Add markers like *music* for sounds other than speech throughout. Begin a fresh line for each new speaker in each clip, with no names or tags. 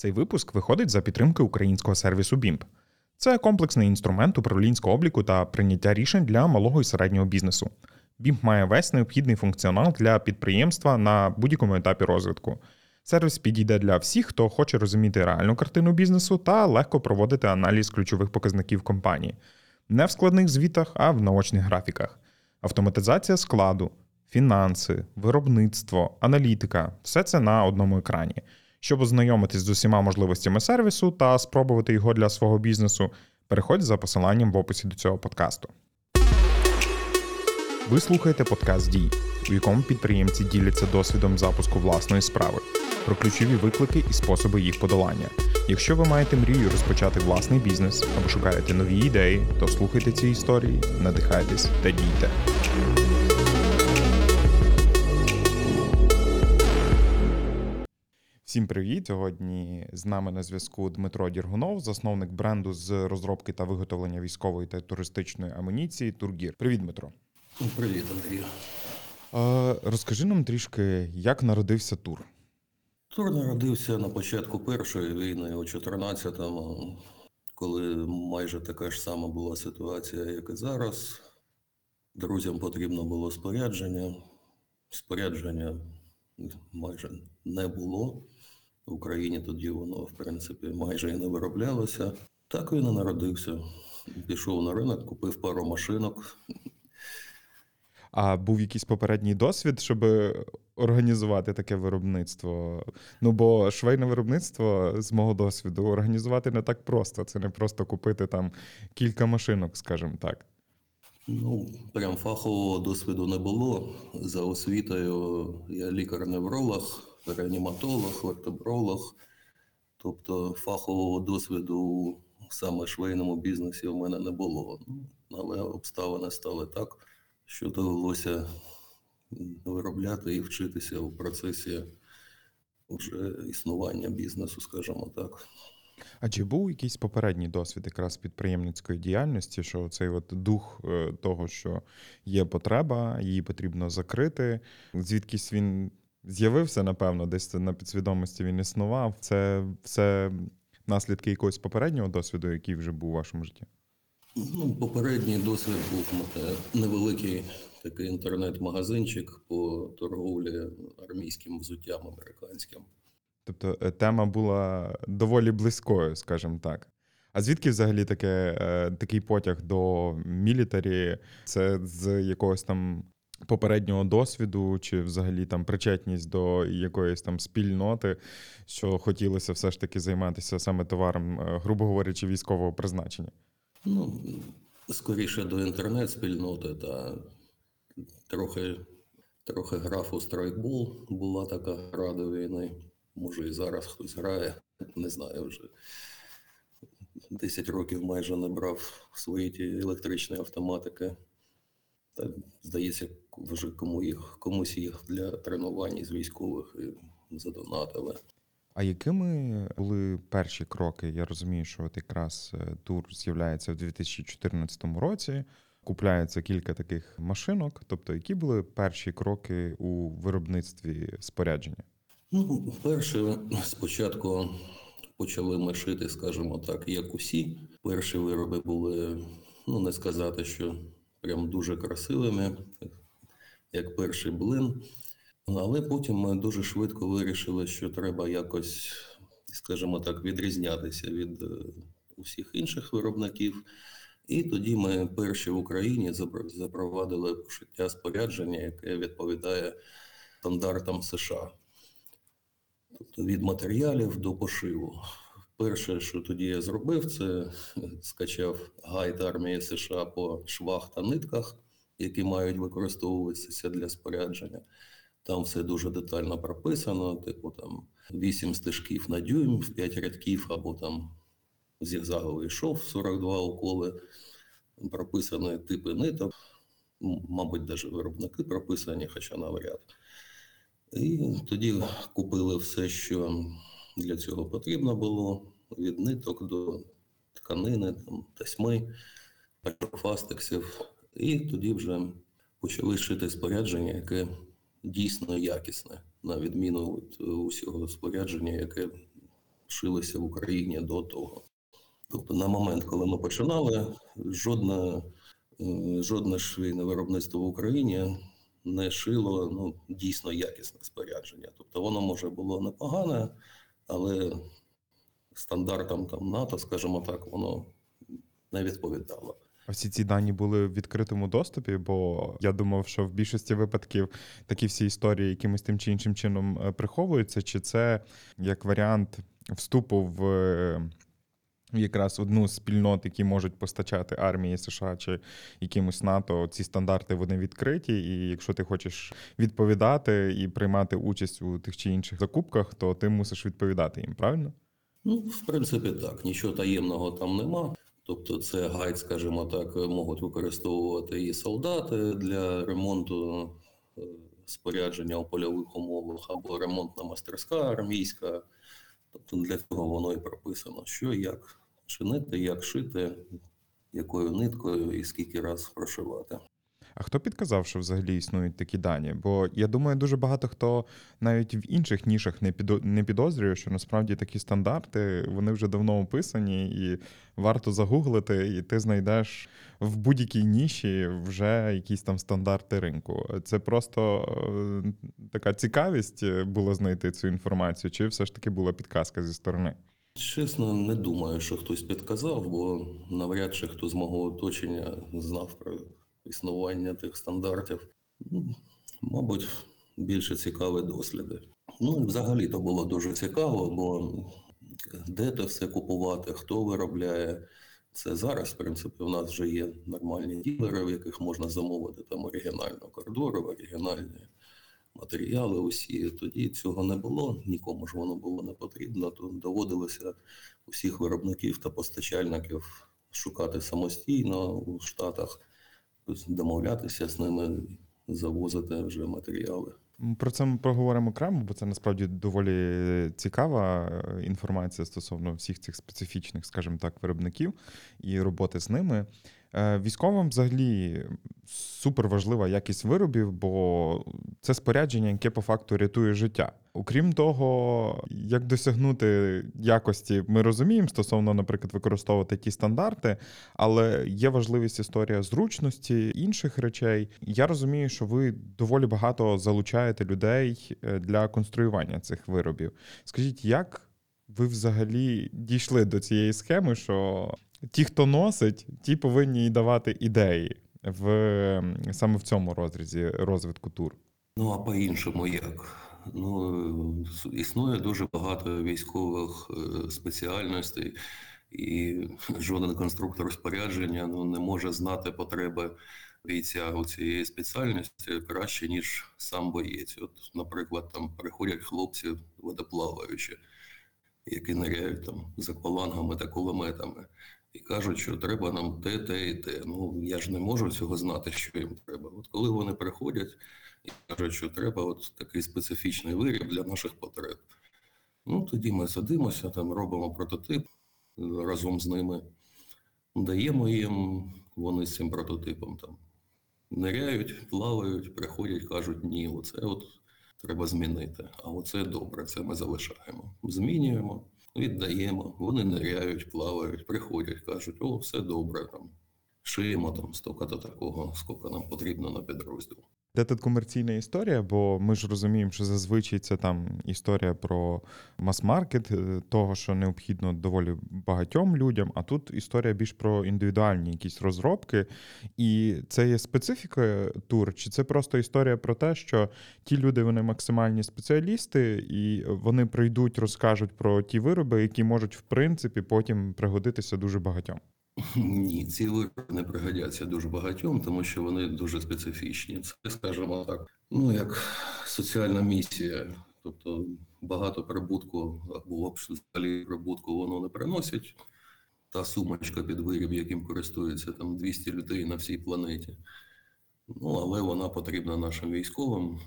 Цей випуск виходить за підтримки українського сервісу BIMP. Це комплексний інструмент управлінського обліку та прийняття рішень для малого і середнього бізнесу. BIMP має весь необхідний функціонал для підприємства на будь-якому етапі розвитку. Сервіс підійде для всіх, хто хоче розуміти реальну картину бізнесу та легко проводити аналіз ключових показників компанії. Не в складних звітах, а в наочних графіках. Автоматизація складу, фінанси, виробництво, аналітика все це на одному екрані. Щоб ознайомитись з усіма можливостями сервісу та спробувати його для свого бізнесу, переходь за посиланням в описі до цього подкасту. Ви слухаєте подкаст Дій, у якому підприємці діляться досвідом запуску власної справи, про ключові виклики і способи їх подолання. Якщо ви маєте мрію розпочати власний бізнес або шукаєте нові ідеї, то слухайте ці історії, надихайтесь та дійте. Всім привіт! Сьогодні з нами на зв'язку Дмитро Діргунов, засновник бренду з розробки та виготовлення військової та туристичної амуніції Тургір. Привіт, Дмитро.
Привіт, Андрію.
Розкажи нам трішки, як народився тур.
Тур народився на початку першої війни у 14-му, коли майже така ж сама була ситуація, як і зараз. Друзям потрібно було спорядження. Спорядження майже не було. В Україні тоді воно, в принципі, майже і не вироблялося. Так він і народився. Пішов на ринок, купив пару машинок.
А був якийсь попередній досвід, щоб організувати таке виробництво? Ну бо швейне виробництво з мого досвіду організувати не так просто. Це не просто купити там кілька машинок, скажімо так.
Ну, прям фахового досвіду не було. За освітою я лікар-невролог, реаніматолог, ортобролог. Тобто фахового досвіду саме швейному бізнесі в мене не було. Ну, Але обставини стали так, що довелося виробляти і вчитися у процесі вже існування бізнесу, скажімо так.
А чи був якийсь попередній досвід якраз підприємницької діяльності, що цей от дух е, того, що є потреба, її потрібно закрити? Звідкись він з'явився, напевно, десь на підсвідомості він існував. Це все наслідки якогось попереднього досвіду, який вже був у вашому житті?
Ну, Попередній досвід був невеликий такий інтернет-магазинчик по торговлі армійським взуттям американським.
Тобто е, тема була доволі близькою, скажімо так. А звідки взагалі таке, е, такий потяг до мілітарі? Це з якогось там попереднього досвіду, чи взагалі там причетність до якоїсь там спільноти, що хотілося все ж таки займатися саме товаром, е, грубо говорячи, військового призначення?
Ну, скоріше до інтернет-спільноти та трохи трохи грав у страйкбол. Була така гра до війни. Може і зараз хтось грає, не знаю вже. 10 років майже не брав свої ті електричні автоматики. Та, здається, вже кому їх, комусь їх для тренувань з військових і задонатили.
А якими були перші кроки? Я розумію, що от якраз е, тур з'являється в 2014 році. Купляється кілька таких машинок. Тобто, які були перші кроки у виробництві спорядження?
Ну, вперше спочатку почали ми шити, скажімо так, як усі. Перші вироби були, ну не сказати, що прям дуже красивими, як перший блин. Але потім ми дуже швидко вирішили, що треба якось, скажімо так, відрізнятися від усіх інших виробників. І тоді ми перші в Україні запровадили пошиття спорядження, яке відповідає стандартам США. Тобто від матеріалів до пошиву. Перше, що тоді я зробив, це скачав гайд армії США по швах та нитках, які мають використовуватися для спорядження. Там все дуже детально прописано, типу там 8 стежків на дюйм, 5 рядків, або там зігзаговий шов, 42 уколи, прописані типи ниток, мабуть, навіть виробники прописані, хоча навряд. І тоді купили все, що для цього потрібно було: від ниток до тканини, там, тасьми, фастексів. І тоді вже почали шити спорядження, яке дійсно якісне, на відміну від усього спорядження, яке шилися в Україні до того. Тобто, на момент, коли ми починали, жодне, е, жодне швейне виробництво в Україні не шило ну, дійсно якісне спорядження. Тобто воно може було непогане, але стандартам там НАТО, скажімо так, воно не відповідало.
А всі ці дані були в відкритому доступі, бо я думав, що в більшості випадків такі всі історії якимось тим чи іншим чином е, приховуються, чи це як варіант вступу в е, якраз одну з спільнот, які можуть постачати армії США чи якимось НАТО, ці стандарти вони відкриті. І якщо ти хочеш відповідати і приймати участь у тих чи інших закупках, то ти мусиш відповідати їм, правильно?
Ну, в принципі, так, нічого таємного там нема. Тобто, це гайд, скажімо так, можуть використовувати і солдати для ремонту е, спорядження у польових умовах, або ремонтна мастерська армійська. Тобто для цього воно і прописано, що як чинити, як шити, якою ниткою і скільки раз прошивати.
А хто підказав, що взагалі існують такі дані? Бо я думаю, дуже багато хто навіть в інших нішах не не підозрює, що насправді такі стандарти вони вже давно описані, і варто загуглити, і ти знайдеш в будь-якій ніші вже якісь там стандарти ринку. Це просто е, така цікавість було знайти цю інформацію, чи все ж таки була підказка зі сторони?
Чесно, не думаю, що хтось підказав, бо навряд чи хто з мого оточення знав про існування тих стандартів. Ну, Мабуть, більше цікаві досліди. Ну, взагалі то було дуже цікаво, бо де це все купувати, хто виробляє. Це зараз, в принципі, у нас вже є нормальні ділери, в яких можна замовити там оригінальну кордору, оригінальні матеріали усі. Тоді цього не було, нікому ж воно було не потрібно, то доводилося усіх виробників та постачальників шукати самостійно у Штатах домовлятися з ними, завозити вже матеріали.
Про це ми проговоримо окремо, бо це насправді доволі цікава е, інформація стосовно всіх цих специфічних, скажімо так, виробників і роботи з ними. Е, військовим взагалі супер важлива якість виробів, бо це спорядження, яке по факту рятує життя. Окрім того, як досягнути якості, ми розуміємо стосовно, наприклад, використовувати ті стандарти, але є важливість історія зручності інших речей. Я розумію, що ви доволі багато залучаєте людей е, для конструювання цих виробів. Скажіть, як ви взагалі дійшли до цієї схеми, що ті, хто носить, ті повинні й давати ідеї в саме в цьому розрізі розвитку тур?
Ну а по-іншому як? Ну, існує дуже багато військових е, спеціальностей, і жоден конструктор спорядження ну, не може знати потреби бійця у цієї спеціальності краще, ніж сам боєць. От, наприклад, там приходять хлопці водоплаваючі, які ниряють там за колангами та кулеметами. І кажуть, що треба нам те, те і те. Ну я ж не можу цього знати, що їм треба. От коли вони приходять і кажуть, що треба от такий специфічний виріб для наших потреб. Ну тоді ми садимося, там робимо прототип разом з ними, даємо їм, вони з цим прототипом там ниряють, плавають, приходять, кажуть, ні, оце от треба змінити. А оце добре, це ми залишаємо. Змінюємо віддаємо, вони ниряють, плавають, приходять, кажуть, о, все добре, там, шиємо там стільки такого, скільки нам потрібно на підрозділ.
Де тут комерційна історія, бо ми ж розуміємо, що зазвичай це там історія про мас-маркет, е, того, що необхідно доволі багатьом людям, а тут історія більш про індивідуальні якісь розробки. І це є специфіка тур, чи це просто історія про те, що ті люди вони максимальні спеціалісти, і вони прийдуть, розкажуть про ті вироби, які можуть в принципі потім пригодитися дуже багатьом.
Ні, ці вироби не пригодяться дуже багатьом, тому що вони дуже специфічні. Це, скажімо так, ну як соціальна місія. Тобто багато прибутку або взагалі прибутку воно не приносить. Та сумочка під виріб, яким користується там 200 людей на всій планеті. Ну, але вона потрібна нашим військовим,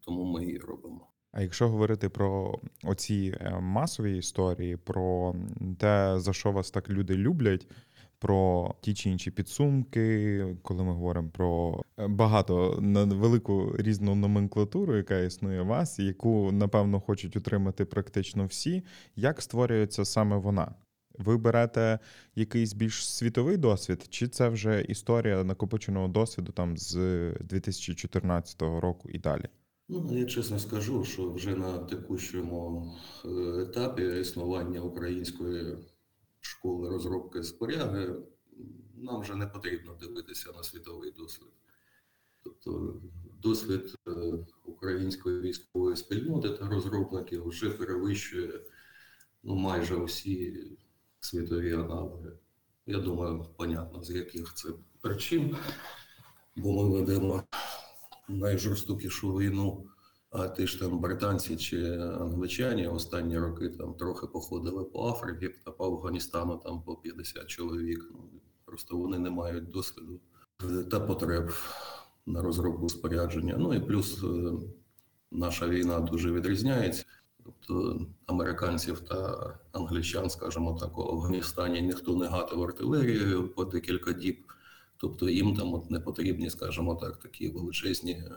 тому ми її робимо.
А якщо говорити про оці е, масові історії, про те, за що вас так люди люблять, про ті чи інші підсумки, коли ми говоримо про е, багато на велику різну номенклатуру, яка існує у вас, яку напевно хочуть отримати практично всі. Як створюється саме вона? Ви берете якийсь більш світовий досвід, чи це вже історія накопиченого досвіду там з 2014 року і далі?
Ну, я чесно скажу, що вже на текущому е, етапі існування української школи розробки споряги нам вже не потрібно дивитися на світовий досвід. Тобто досвід е, української військової спільноти та розробників вже перевищує ну, майже усі світові аналоги. Я думаю, понятно, з яких це причин, бо ми ведемо найжорстокішу війну. А ті ж там британці чи англичані останні роки там трохи походили по Африці та по Афганістану там по 50 чоловік. Ну, Просто вони не мають досвіду та потреб на розробку спорядження. Ну і плюс е, наша війна дуже відрізняється. Тобто американців та англічан, скажімо так, у Афганістані ніхто не гатив артилерією по декілька діб. Тобто їм там от не потрібні, скажімо так, такі величезні е,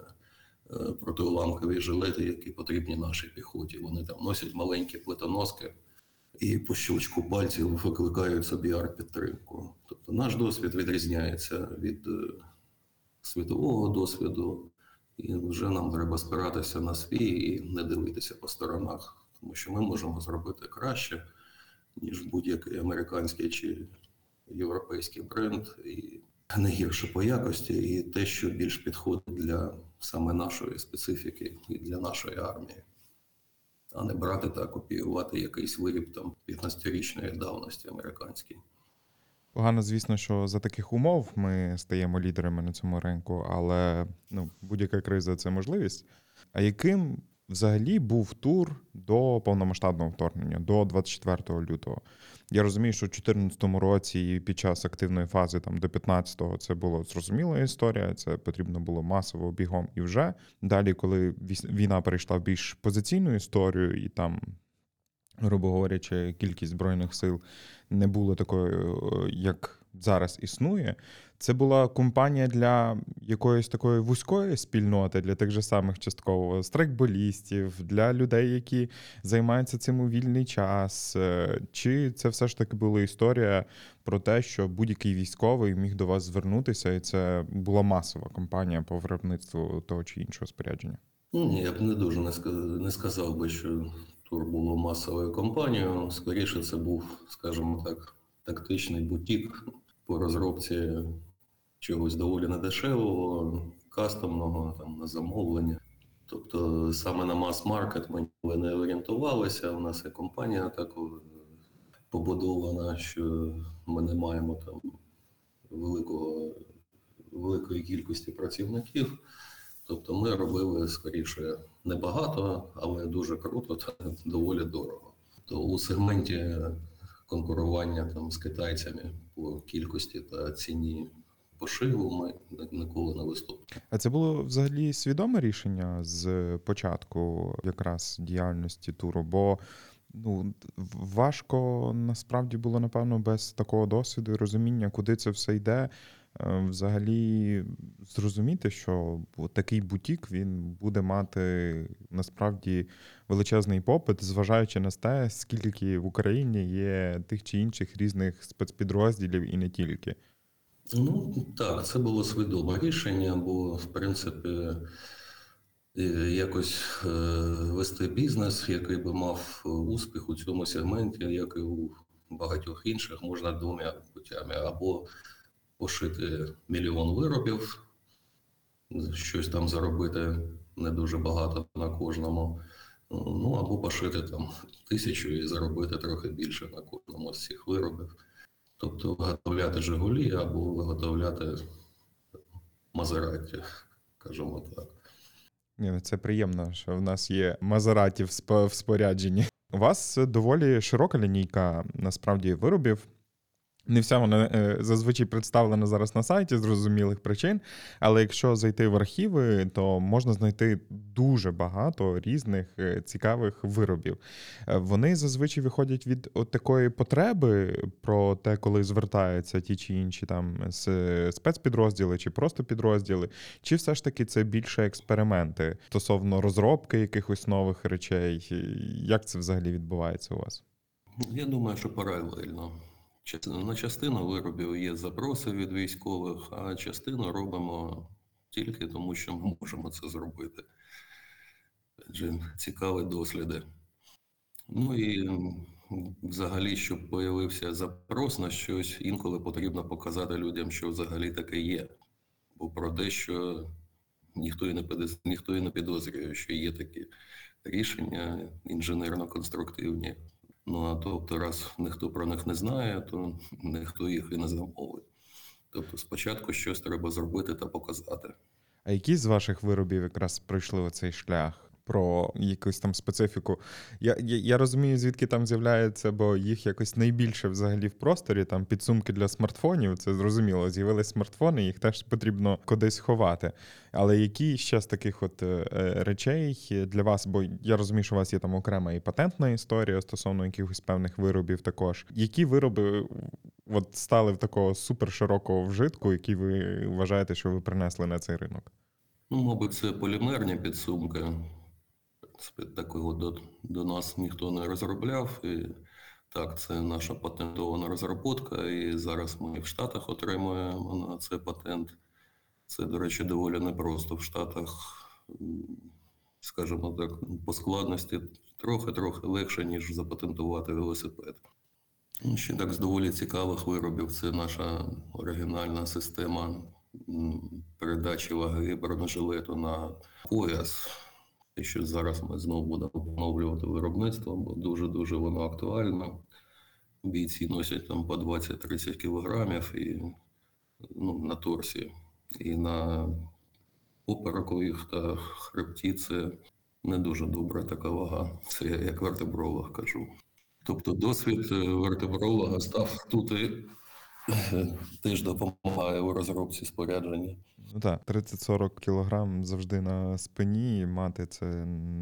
протиуламкові жилети, які потрібні нашій піхоті. Вони там носять маленькі плитоноски і по щелчку пальців викликають собі арт-підтримку. Тобто наш досвід відрізняється від е, світового досвіду, і вже нам треба спиратися на свій і не дивитися по сторонах, тому що ми можемо зробити краще, ніж будь-який американський чи європейський бренд. І не гірше по якості, і те, що більш підходить для саме нашої специфіки і для нашої армії, а не брати та копіювати якийсь виріб там 15-річної давності американський.
Погано, звісно, що за таких умов ми стаємо лідерами на цьому ринку, але ну, будь-яка криза це можливість. А яким взагалі був тур до повномасштабного вторгнення, до 24 лютого? Я розумію, що в 2014 році і під час активної фази там до 15-го це була зрозуміла історія. Це потрібно було масово бігом і вже далі, коли війна перейшла в більш позиційну історію, і там, грубо говорячи, кількість збройних сил не було такою, як зараз існує. Це була компанія для якоїсь такої вузької спільноти, для тих же самих частково страйкболістів, для людей, які займаються цим у вільний час. Е, чи це все ж таки була історія про те, що будь-який військовий міг до вас звернутися, і це була масова компанія по виробництву того чи іншого спорядження?
Ні, я б не дуже не сказав би, що тур було масовою компанією. Скоріше, це був, скажімо так, тактичний бутік по розробці чогось доволі недешевого, кастомного, там, на замовлення. Тобто саме на мас-маркет ми не орієнтувалися. У нас і компанія так побудована, що ми не маємо там великого, великої кількості працівників. Тобто ми робили скоріше небагато, але дуже круто та доволі дорого. То у сегменті конкурування там з китайцями по кількості та ціні пошиву ми ніколи не виступили.
А це було взагалі свідоме рішення з початку якраз діяльності туру? Бо ну важко насправді було напевно без такого досвіду і розуміння, куди це все йде. Е, взагалі зрозуміти, що такий бутік він буде мати насправді величезний попит, зважаючи на те, скільки в Україні є тих чи інших різних спецпідрозділів і не тільки.
Ну так, це було свідоме рішення, бо в принципі е, якось е, вести бізнес, який би мав успіх у цьому сегменті, як і у багатьох інших, можна двома путями або пошити мільйон виробів, щось там заробити не дуже багато на кожному. Ну або пошити там тисячу і заробити трохи більше на кожному з цих виробів. Тобто виготовляти Жигулі або виготовляти Мазераті, скажімо так.
Ні, ну Це приємно, що в нас є Мазераті в спорядженні. У вас доволі широка лінійка насправді виробів. Не вся вона е, зазвичай представлена зараз на сайті з зрозумілих причин, але якщо зайти в архіви, то можна знайти дуже багато різних е, цікавих виробів. Е, вони зазвичай виходять від от такої потреби про те, коли звертаються ті чи інші там спецпідрозділи чи просто підрозділи, чи все ж таки це більше експерименти стосовно розробки якихось нових речей. Як це взагалі відбувається у вас?
Я думаю, що паралельно. На частину виробів є запроси від військових, а частину робимо тільки тому, що ми можемо це зробити. Адже цікаві досліди. Ну і взагалі, щоб появився запрос на щось, інколи потрібно показати людям, що взагалі таке є. Бо про те, що ніхто і не ніхто і не підозрює, що є такі рішення інженерно-конструктивні. Ну а тобто, раз ніхто про них не знає, то ніхто їх і не замовить. Тобто, спочатку щось треба зробити та показати.
А які з ваших виробів якраз пройшли оцей шлях? Про якусь там специфіку. Я я, я розумію, звідки там з'являється, бо їх якось найбільше взагалі в просторі. Там підсумки для смартфонів, це зрозуміло. З'явились смартфони, їх теж потрібно кудись ховати. Але які ще з таких от е, речей для вас? Бо я розумію, що у вас є там окрема і патентна історія стосовно якихось певних виробів, також які вироби от стали в такого суперширокого вжитку, які ви вважаєте, що ви принесли на цей ринок?
Ну, мабуть, це полімерні підсумки такого до, до нас ніхто не розробляв. І так, це наша патентована розробка, і зараз ми в Штатах отримуємо на це патент. Це, до речі, доволі непросто в Штатах, скажімо так, по складності трохи-трохи легше, ніж запатентувати велосипед. Ще так з доволі цікавих виробів це наша оригінальна система передачі ваги бронежилету на пояс. Що зараз ми знову будемо поновлювати виробництво, бо дуже-дуже воно актуально. Бійці носять там по 20-30 кілограмів і ну, на торсі. І на поперекових та хребті це не дуже добра така вага. Це я як вертебролог кажу. Тобто досвід е, вертебролога став тут і теж допомагає у розробці спорядження.
Ну так, 30-40 кілограм завжди на спині мати це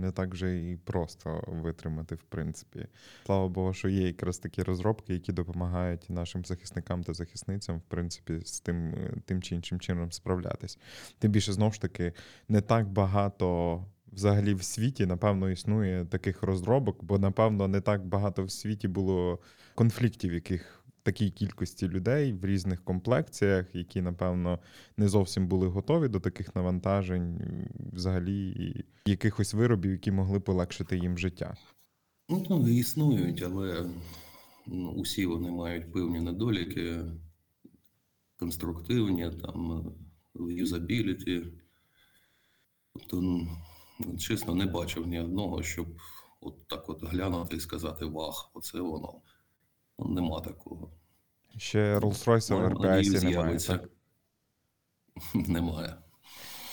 не так вже і просто витримати, в принципі. Слава Богу, що є якраз такі розробки, які допомагають нашим захисникам та захисницям, в принципі, з тим тим чи іншим чином справлятись. Тим більше, знову ж таки, не так багато. Взагалі в світі, напевно, існує таких розробок, бо, напевно, не так багато в світі було конфліктів, яких такій кількості людей в різних комплекціях, які, напевно, не зовсім були готові до таких навантажень, взагалі якихось виробів, які могли полегшити їм життя.
Ну, там існують, але ну, усі вони мають певні недоліки, конструктивні, там, юзабіліті. Тобто, ну, чесно, не бачив ні одного, щоб от так от глянути і сказати Вах, оце воно. Нема такого.
Ще Rolls-Royce в РПСі немає. так? *laughs*
Немає.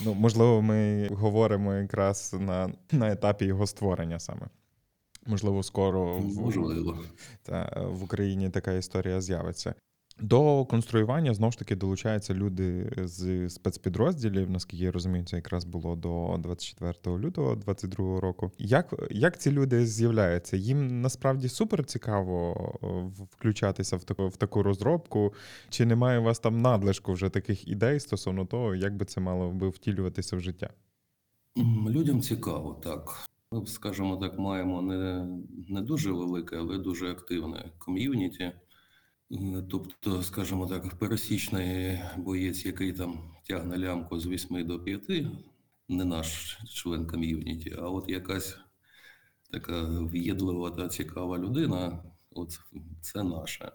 Ну, можливо, ми говоримо якраз на на етапі його створення саме. Можливо, скоро
Можливо.
В, та, в Україні така історія з'явиться. До конструювання знову ж таки долучаються люди з спецпідрозділів. Наскільки я розумію, це якраз було до 24 лютого 2022 року. Як як ці люди з'являються? Їм насправді супер цікаво е, включатися в таку в таку розробку, чи немає у вас там надлишку вже таких ідей стосовно того, як би це мало би втілюватися в життя?
Людям цікаво, так. Ми, скажімо так, маємо не, не дуже велике, але дуже активне ком'юніті. Тобто, скажімо так, пересічний боєць, який там тягне лямку з 8 до 5, не наш член ком'юніті, а от якась така в'єдлива та цікава людина, от це наша.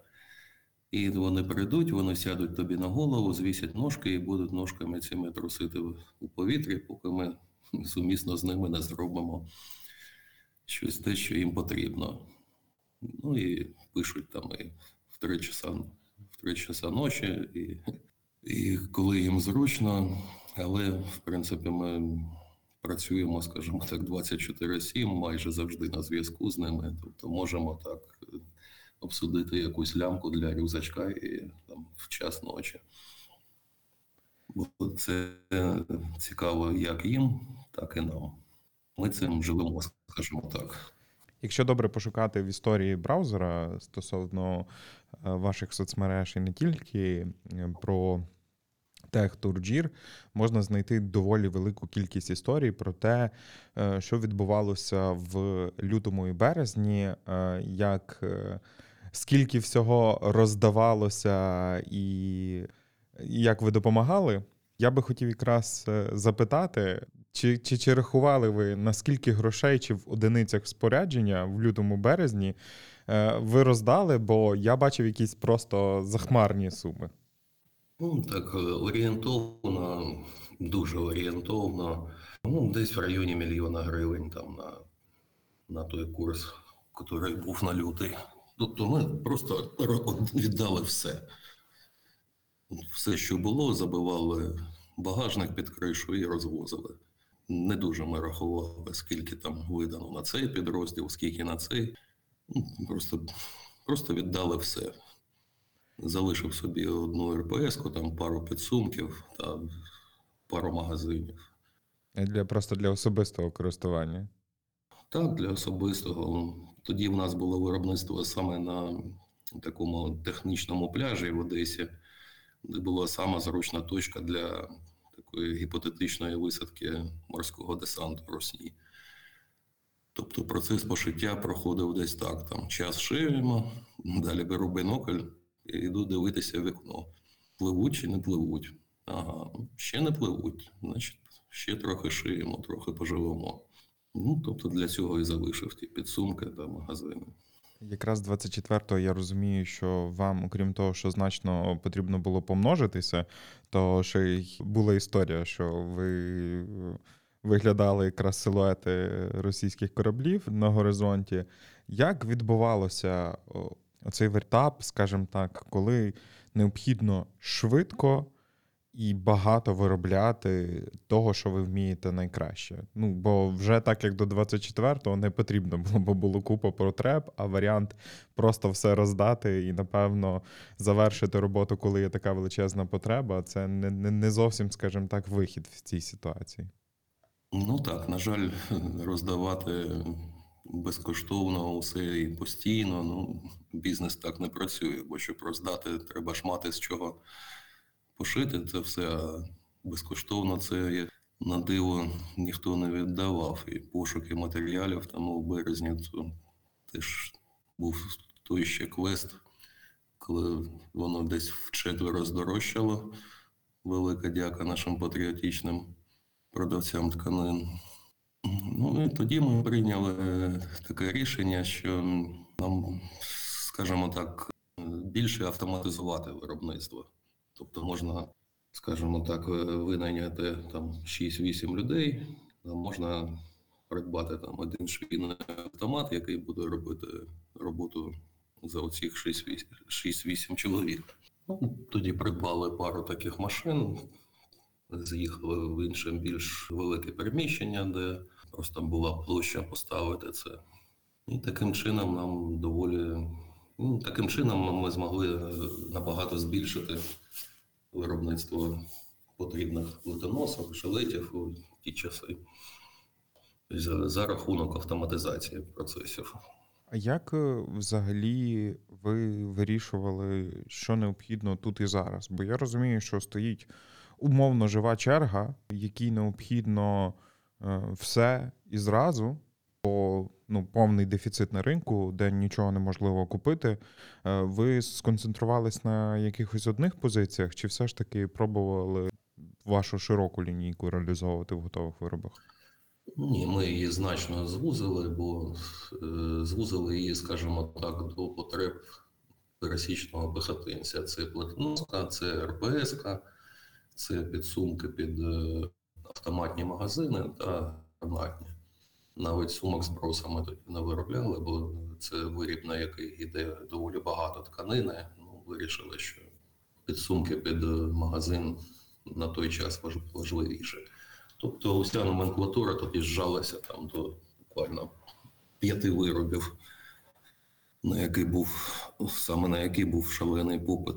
І вони прийдуть, вони сядуть тобі на голову, звісять ножки і будуть ножками цими трусити у повітрі, поки ми сумісно з ними не зробимо щось те, що їм потрібно. Ну і пишуть там і в 3 часа в 3 часа ночі, і, і коли їм зручно, але в принципі ми працюємо, скажімо так, 24-7, майже завжди на зв'язку з ними. Тобто можемо так обсудити якусь лямку для рюкзачка і там в час ночі. Бо це цікаво як їм, так і нам. Ми цим живемо, скажімо так.
Якщо добре пошукати в історії браузера стосовно е, ваших соцмереж і не тільки е, про TechTourGir, можна знайти доволі велику кількість історій про те, е, що відбувалося в лютому і березні, як скільки всього роздавалося і як ви допомагали. Я би хотів якраз запитати, чи чи, чи рахували ви, наскільки грошей чи в одиницях спорядження в лютому березні е, ви роздали? Бо я бачив якісь просто захмарні суми?
Ну, так, е, орієнтовно, дуже орієнтовно. Ну, десь в районі мільйона гривень там на на той курс, який був на лютий. Тобто ми просто віддали все. Все, що було, забивали багажник під кришу і розвозили. Не дуже ми рахували, скільки там видано на цей підрозділ, скільки на цей. Ну, просто просто віддали все. Залишив собі одну РПС-ку, там пару підсумків та пару магазинів.
Для, Просто для особистого користування?
Так, для особистого. Тоді в нас було виробництво саме на такому технічному пляжі в Одесі, де була сама зручна точка для такої гіпотетичної висадки морського десанту Росії. Тобто процес пошиття проходив десь так: там час шиємо, далі беру бинокль і йду дивитися в вікно. Пливуть чи не пливуть? Ага, ще не пливуть, значить, ще трохи шиємо, трохи поживемо. Ну, тобто для цього і залишив ті підсумки та магазини.
Якраз 24-го я розумію, що вам, окрім того, що значно потрібно було помножитися, то ще й була історія, що ви виглядали якраз силуети російських кораблів на горизонті. Як відбувалося оцей вертап, скажімо так, коли необхідно швидко і багато виробляти того, що ви вмієте найкраще. Ну, бо вже так як до 24-го не потрібно було, бо було купа потреб, а варіант просто все роздати і, напевно, завершити роботу, коли є така величезна потреба, це не, не, не зовсім, скажімо так, вихід в цій ситуації.
Ну так, на жаль, роздавати. Безкоштовно усе і постійно, ну бізнес так не працює, бо щоб роздати, треба ж мати з чого пошити це все, а безкоштовно це на диво ніхто не віддавав. І пошуки матеріалів там у березні то теж був той ще квест, коли воно десь вчетверо здорожчало. Велика дяка нашим патріотичним продавцям тканин. Ну і тоді ми прийняли таке рішення, що нам, скажімо так, більше автоматизувати виробництво. Тобто можна, скажімо так, винайняти там 6-8 людей, можна придбати там один швійний автомат, який буде робити роботу за оцих 6-8 чоловік. Ну, Тоді придбали пару таких машин, з'їхали в інше більш велике приміщення, де просто була площа поставити це. І таким чином нам доволі Ну, Таким чином ми змогли е, набагато збільшити виробництво потрібних литоносок, жилетів у ті часи за, за рахунок автоматизації процесів.
А як е, взагалі ви вирішували, що необхідно тут і зараз? Бо я розумію, що стоїть умовно жива черга, якій необхідно е, все і зразу, бо ну, повний дефіцит на ринку, де нічого неможливо купити. Е, ви сконцентрувались на якихось одних позиціях, чи все ж таки пробували вашу широку лінійку реалізовувати в готових виробах?
Ні, ми її значно звузили, бо е, звузили її, скажімо так, до потреб пересічного пехотинця. Це платноска, це РПС, це підсумки під е, автоматні магазини та гранатні. Навіть сумок з брусами тоді не виробляли, бо це виріб, на який йде доволі багато тканини. Ну, Вирішили, що підсумки під магазин на той час важливіше. Тобто уся номенклатура тоді зжалася там до буквально п'яти виробів, на який був саме на який був шалений попит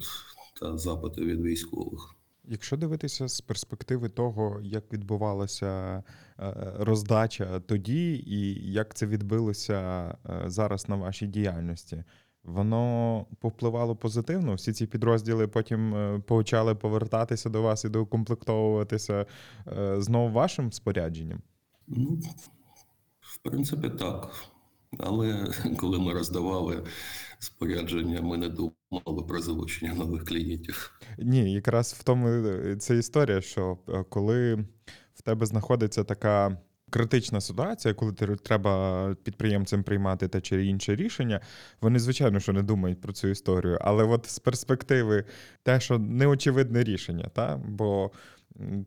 та запити від військових.
Якщо дивитися з перспективи того, як відбувалася е, роздача тоді, і як це відбилося е, зараз на вашій діяльності, воно повпливало позитивно. Всі ці підрозділи потім е, почали повертатися до вас і доукомплектовуватися знову вашим спорядженням.
Ну, в принципі, так. Але *laughs* коли ми роздавали спорядження, ми не думали про залучення нових клієнтів.
Ні, якраз в тому е, ця історія, що е, коли в тебе знаходиться така. Критична ситуація, коли треба підприємцям приймати те чи інше рішення, вони, звичайно, що не думають про цю історію. Але от з перспективи те, що неочевидне рішення, та? бо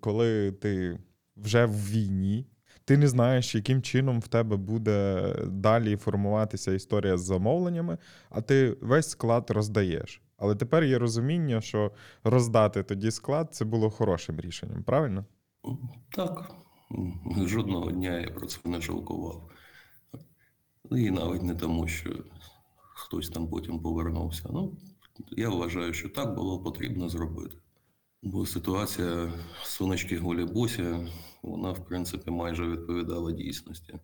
коли ти вже в війні, ти не знаєш, яким чином в тебе буде далі формуватися історія з замовленнями, а ти весь склад роздаєш. Але тепер є розуміння, що роздати тоді склад це було хорошим рішенням, правильно?
Так. Жодного дня я про це не жалкував. І навіть не тому, що хтось там потім повернувся. Ну, я вважаю, що так було потрібно зробити. Бо ситуація сонечки Голібосі, вона, в принципі, майже відповідала дійсності.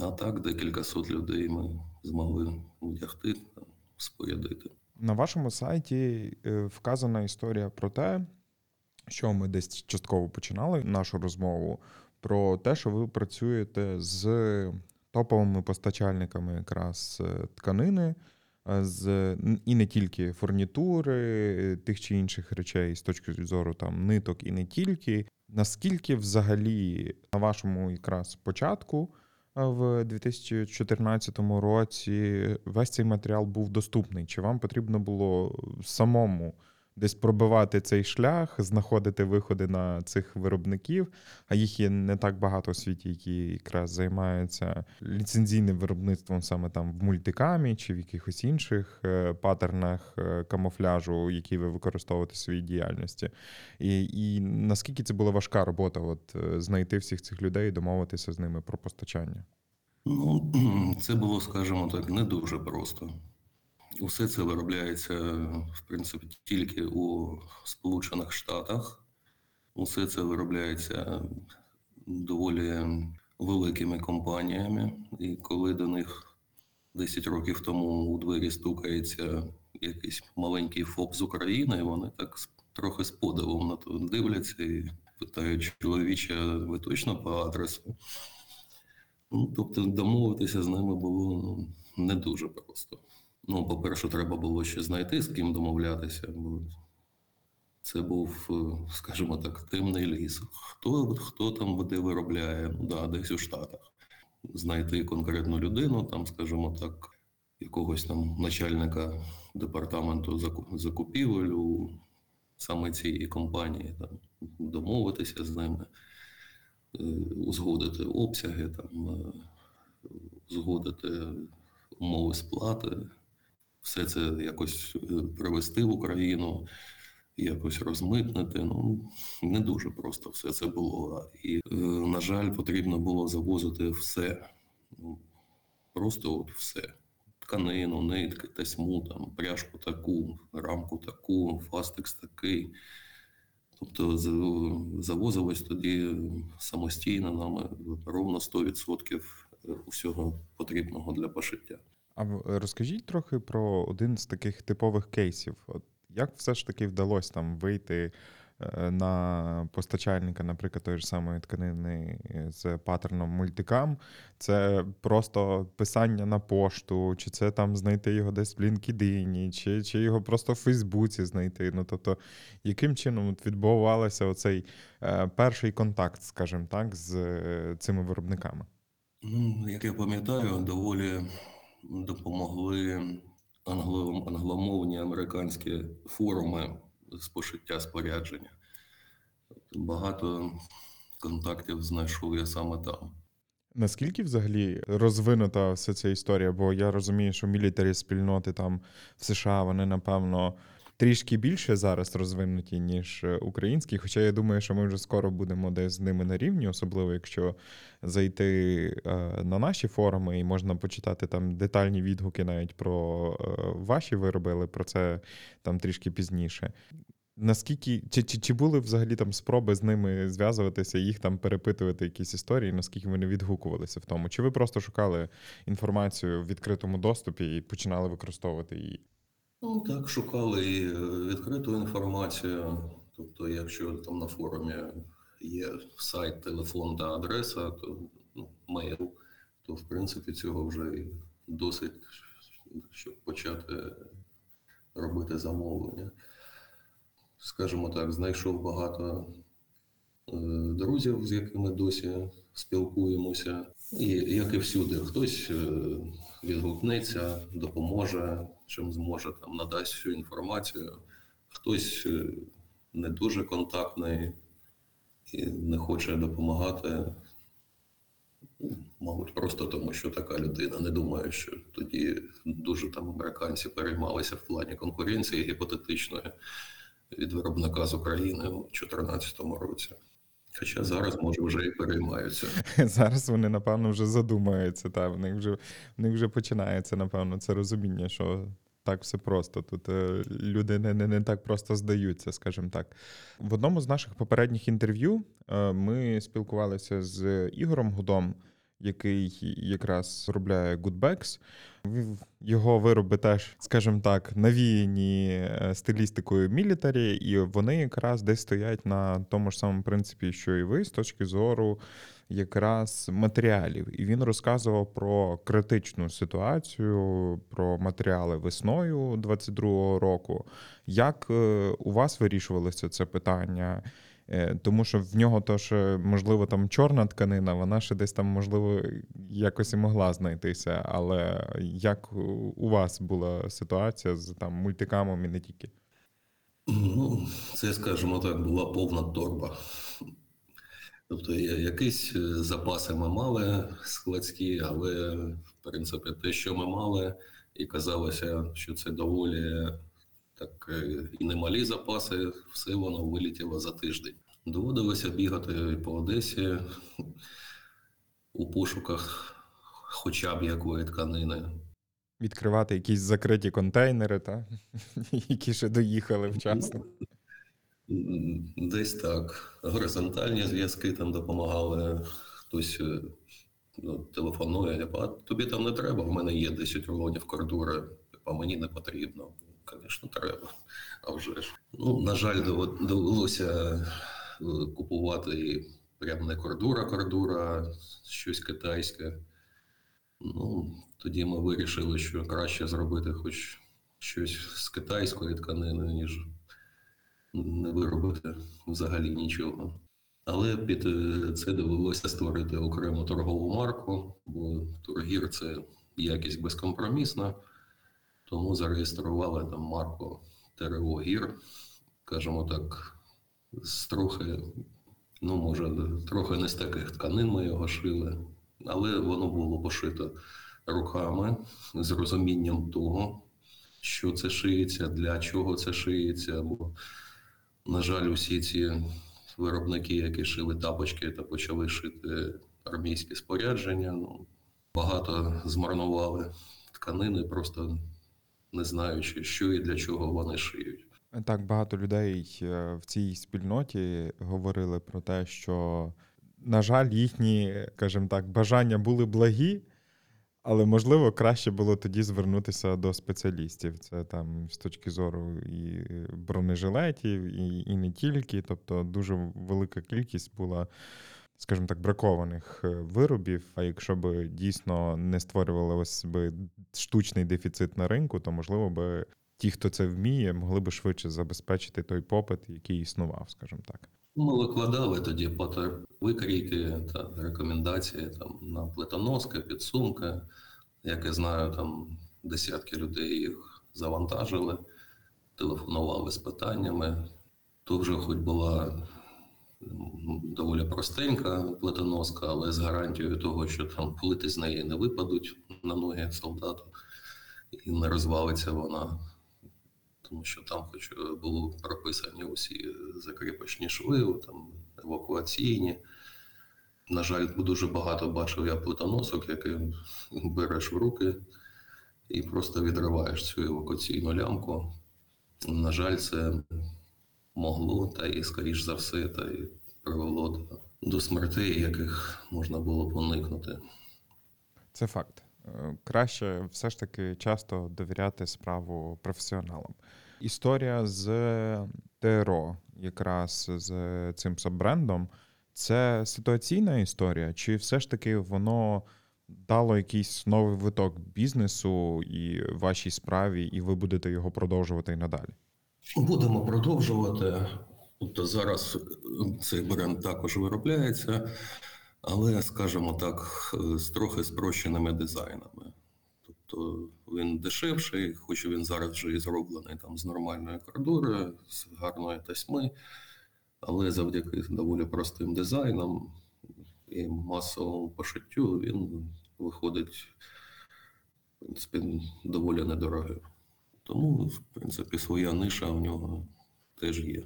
А так, декілька сот людей ми змогли вдягти, спорядити.
На вашому сайті е, вказана історія про те, що ми десь частково починали нашу розмову, про те, що ви працюєте з топовими постачальниками якраз е, тканини з і не тільки фурнітури, тих чи інших речей з точки зору там ниток і не тільки. Наскільки взагалі на вашому якраз початку в 2014 році весь цей матеріал був доступний? Чи вам потрібно було самому десь пробивати цей шлях, знаходити виходи на цих виробників, а їх є не так багато у світі, які якраз займаються ліцензійним виробництвом саме там в мультикамі чи в якихось інших е, паттернах е, камуфляжу, які ви використовуєте в своїй діяльності. І і наскільки це була важка робота, от е, знайти всіх цих людей і домовитися з ними про постачання?
Ну, *clears throat* це було, скажімо так, не дуже просто. Усе це виробляється, в принципі, тільки у Сполучених Штатах. Усе це виробляється доволі великими компаніями, і коли до них 10 років тому у двері стукається якийсь маленький ФОП з України, вони так трохи з подивом на то дивляться і питають, чоловіче, ви точно по адресу? Ну, Тобто домовитися з ними було ну, не дуже просто. Ну, по-перше, треба було ще знайти, з ким домовлятися. бо Це був, е, скажімо так, темний ліс. Хто хто там де виробляє, ну да, десь у Штатах. Знайти конкретну людину, там, скажімо так, якогось там начальника департаменту закупівель у саме цієї компанії, там, домовитися з ними, е, узгодити обсяги, там, е, узгодити умови сплати все це якось е, привезти в Україну, якось розмитнити. Ну не дуже просто все це було. І, е, на жаль, потрібно було завозити все. Ну, Просто от все. Тканину, нитки, тесьму, там, пряжку таку, рамку таку, фастекс такий. Тобто завозилось тоді самостійно нами ровно 100% усього потрібного для пошиття.
А розкажіть трохи про один з таких типових кейсів. От Як все ж таки вдалося там вийти е, на постачальника, наприклад, тої ж самої тканини з паттерном мультикам? Це просто писання на пошту, чи це там знайти його десь в LinkedIn, чи чи його просто в Фейсбуці знайти. Ну тобто, яким чином відбувався оцей е, перший контакт, скажімо так, з е, цими виробниками?
Ну, як я пам'ятаю, доволі допомогли англо, англомовні американські форуми з пошиття спорядження. Багато контактів знайшов я саме там.
Наскільки взагалі розвинута вся ця історія? Бо я розумію, що мілітарі спільноти там в США вони напевно трішки більше зараз розвинуті, ніж українські. Хоча я думаю, що ми вже скоро будемо десь з ними на рівні, особливо якщо зайти е, на наші форуми і можна почитати там детальні відгуки навіть про е, ваші вироби, але про це там трішки пізніше. Наскільки чи, чи чи, були взагалі там спроби з ними зв'язуватися, їх там перепитувати якісь історії, наскільки вони відгукувалися в тому? Чи ви просто шукали інформацію в відкритому доступі і починали використовувати її?
Ну так, шукали і е, відкриту інформацію. Тобто, якщо там на форумі є сайт, телефон та адреса, то ну, мейл, то в принципі цього вже досить, щоб почати робити замовлення скажімо так, знайшов багато е, друзів, з якими досі спілкуємося. І як і всюди, хтось е, відгукнеться, допоможе, чим зможе там надасть всю інформацію, хтось е, не дуже контактний і не хоче допомагати. Мабуть, просто тому, що така людина. Не думаю, що тоді дуже там американці переймалися в плані конкуренції гіпотетичної від виробника з України у 2014 році. Хоча зараз, може, вже і переймаються. *laughs*
Зараз вони, напевно, вже задумаються. Та, в них вже в них вже починається, напевно, це розуміння, що так все просто. Тут е, люди не, не, не так просто здаються, скажімо так. В одному з наших попередніх інтерв'ю е, ми спілкувалися з Ігорем Гудом який якраз виробляє Goodbags. Його вироби теж, скажімо так, навіяні е, стилістикою мілітарі, і вони якраз десь стоять на тому ж самому принципі, що і ви, з точки зору якраз матеріалів. І він розказував про критичну ситуацію, про матеріали весною 22-го року. Як е, у вас вирішувалося це питання? Е, тому що в нього то ж, можливо, там чорна тканина, вона ще десь там, можливо, якось і могла знайтися. Але як у вас була ситуація з там мультикамом і не тільки?
Ну, це, скажімо так, була повна торба. Тобто, якісь е, запаси ми мали складські, але в принципі те, що ми мали, і казалося, що це доволі так е, і немалі запаси, все воно вилітіло за тиждень. Доводилося бігати по Одесі у пошуках хоча б якої тканини.
Відкривати якісь закриті контейнери, та? *laughs* які ще доїхали вчасно.
Десь так. Горизонтальні зв'язки там допомагали, хтось е, ну, телефонує, а тобі там не треба, в мене є 10 рулонів кордури, а мені не потрібно. Звісно, треба. А вже ж. Ну, на жаль, довелося е, купувати прям не кордура, кордура, щось китайське. Ну, Тоді ми вирішили, що краще зробити хоч щось з китайської тканини, ніж не виробити взагалі нічого. Але під е, це довелося створити окрему торгову марку, бо тургір це якість безкомпромісна. Тому зареєстрували там марку ТРО Гір, скажімо так, з трохи, ну, може, трохи не з таких тканин ми його шили, але воно було пошито руками з розумінням того, що це шиється, для чого це шиється. Бо, на жаль, усі ці виробники, які шили тапочки та почали шити армійське спорядження, ну, багато змарнували тканини, просто не знаючи, що і для чого вони шиють.
Так, багато людей е, в цій спільноті говорили про те, що, на жаль, їхні, скажімо так, бажання були благі, але можливо краще було тоді звернутися до спеціалістів. Це там з точки зору і бронежилетів, і, і не тільки. Тобто, дуже велика кількість була скажімо так, бракованих е, виробів. А якщо б дійсно не створювали ось би штучний дефіцит на ринку, то можливо би ті, хто це вміє, могли б швидше забезпечити той попит, який існував, скажімо так.
Ми викладали тоді викрійки та рекомендації там на плитоноски, підсумки. Як я знаю, там десятки людей їх завантажили, телефонували з питаннями. То вже хоч була доволі простенька плитоноска, але з гарантією того, що там плити з неї не випадуть на ноги солдату і не розвалиться вона. тому що там, хоч були прописані усі закріпочні шви, там евакуаційні. На жаль, дуже багато бачив я плитоносок, який береш в руки і просто відриваєш цю евакуаційну лямку. На жаль, це могло, та і, скоріш за все, та і привело до, смертей, яких можна було б уникнути.
Це факт. Е, Краще все ж таки часто довіряти справу професіоналам. Історія з ТРО, якраз з цим саббрендом, це ситуаційна історія, чи все ж таки воно дало якийсь новий виток бізнесу і вашій справі, і ви будете його продовжувати і надалі?
Будемо продовжувати. Тобто зараз е, цей бренд також виробляється, але, скажімо так, е, з трохи спрощеними дизайнами. Тобто він дешевший, хоч він зараз вже і зроблений там з нормальної кордури, з гарної тасьми, але завдяки доволі простим дизайнам і масовому пошиттю він виходить, в принципі, доволі недорогим. Тому, в принципі, своя ниша у нього теж є.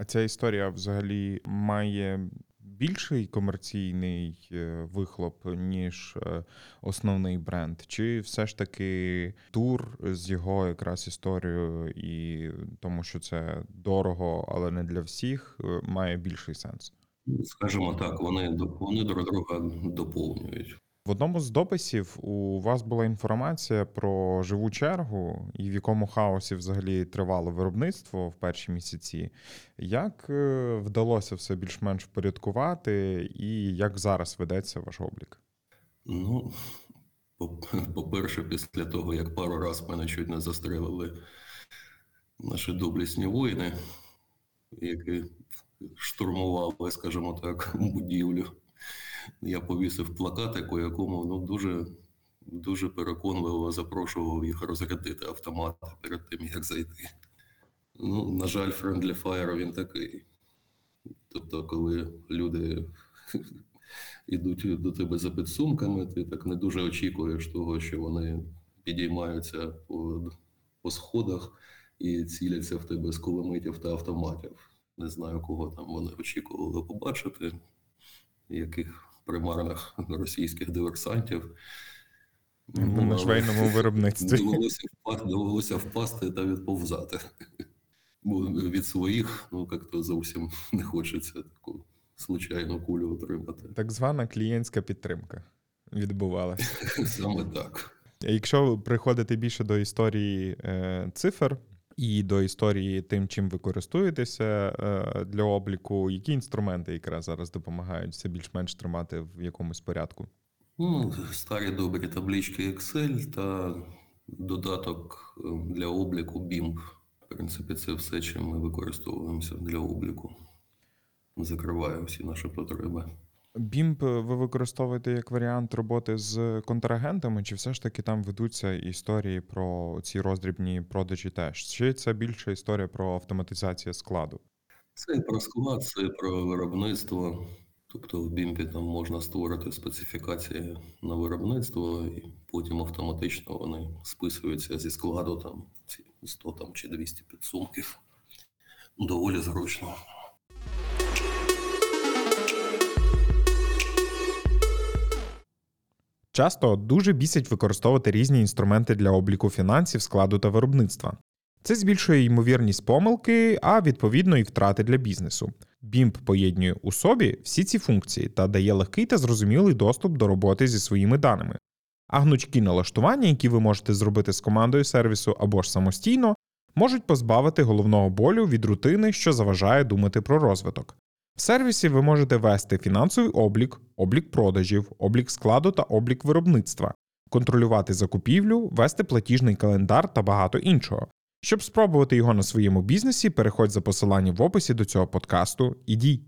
А ця історія взагалі має більший комерційний е, вихлоп, ніж е, основний бренд? Чи все ж таки тур з його якраз історією і тому, що це дорого, але не для всіх, е, має більший сенс?
Скажімо так, вони, вони друг друга доповнюють.
В одному з дописів у вас була інформація про живу чергу і в якому хаосі взагалі тривало виробництво в перші місяці. Як е, вдалося все більш-менш впорядкувати, і як зараз ведеться ваш облік?
Ну, по- по-перше, після того, як пару раз мене чуть не застрелили наші доблісні воїни, які штурмували, скажімо так, будівлю. Я повісив плакатик, у якому ну, дуже, дуже переконливо запрошував їх розрядити автомат перед тим, як зайти. Ну, на жаль, Friendly Fire він такий. Тобто, коли люди *laughs* ідуть до тебе за підсумками, ти так не дуже очікуєш того, що вони підіймаються по, по сходах і ціляться в тебе з кулеметів та автоматів. Не знаю, кого там вони очікували побачити, яких примарних російських диверсантів.
Ну, на швейному виробництві.
Довелося впасти, довелося впасти та відповзати. Бо від своїх, ну, як-то зовсім не хочеться таку случайну кулю отримати.
Так звана клієнтська підтримка відбувалася. *laughs*
Саме так.
Якщо приходити більше до історії е, цифр і до історії тим, чим ви користуєтеся е, для обліку, які інструменти якраз зараз допомагають це більш-менш тримати в якомусь порядку?
Ну, старі добрі таблички Excel та додаток е, для обліку BIM. В принципі, це все, чим ми використовуємося для обліку. Закриває всі наші потреби.
BIMP ви використовуєте як варіант роботи з контрагентами, чи все ж таки там ведуться історії про ці роздрібні продажі теж? Чи це більше історія про автоматизацію складу?
Це про склад, це про виробництво. Тобто в BIMP там можна створити специфікації на виробництво, і потім автоматично вони списуються зі складу там ці 100 там, чи 200 підсумків. Доволі зручно.
Часто дуже бісить використовувати різні інструменти для обліку фінансів, складу та виробництва. Це збільшує ймовірність помилки, а відповідно і втрати для бізнесу. BIMP поєднує у собі всі ці функції та дає легкий та зрозумілий доступ до роботи зі своїми даними. А гнучкі налаштування, які ви можете зробити з командою сервісу або ж самостійно, можуть позбавити головного болю від рутини, що заважає думати про розвиток. В сервісі ви можете вести фінансовий облік, облік продажів, облік складу та облік виробництва, контролювати закупівлю, вести платіжний календар та багато іншого. Щоб спробувати його на своєму бізнесі, переходь за посиланням в описі до цього подкасту і дій.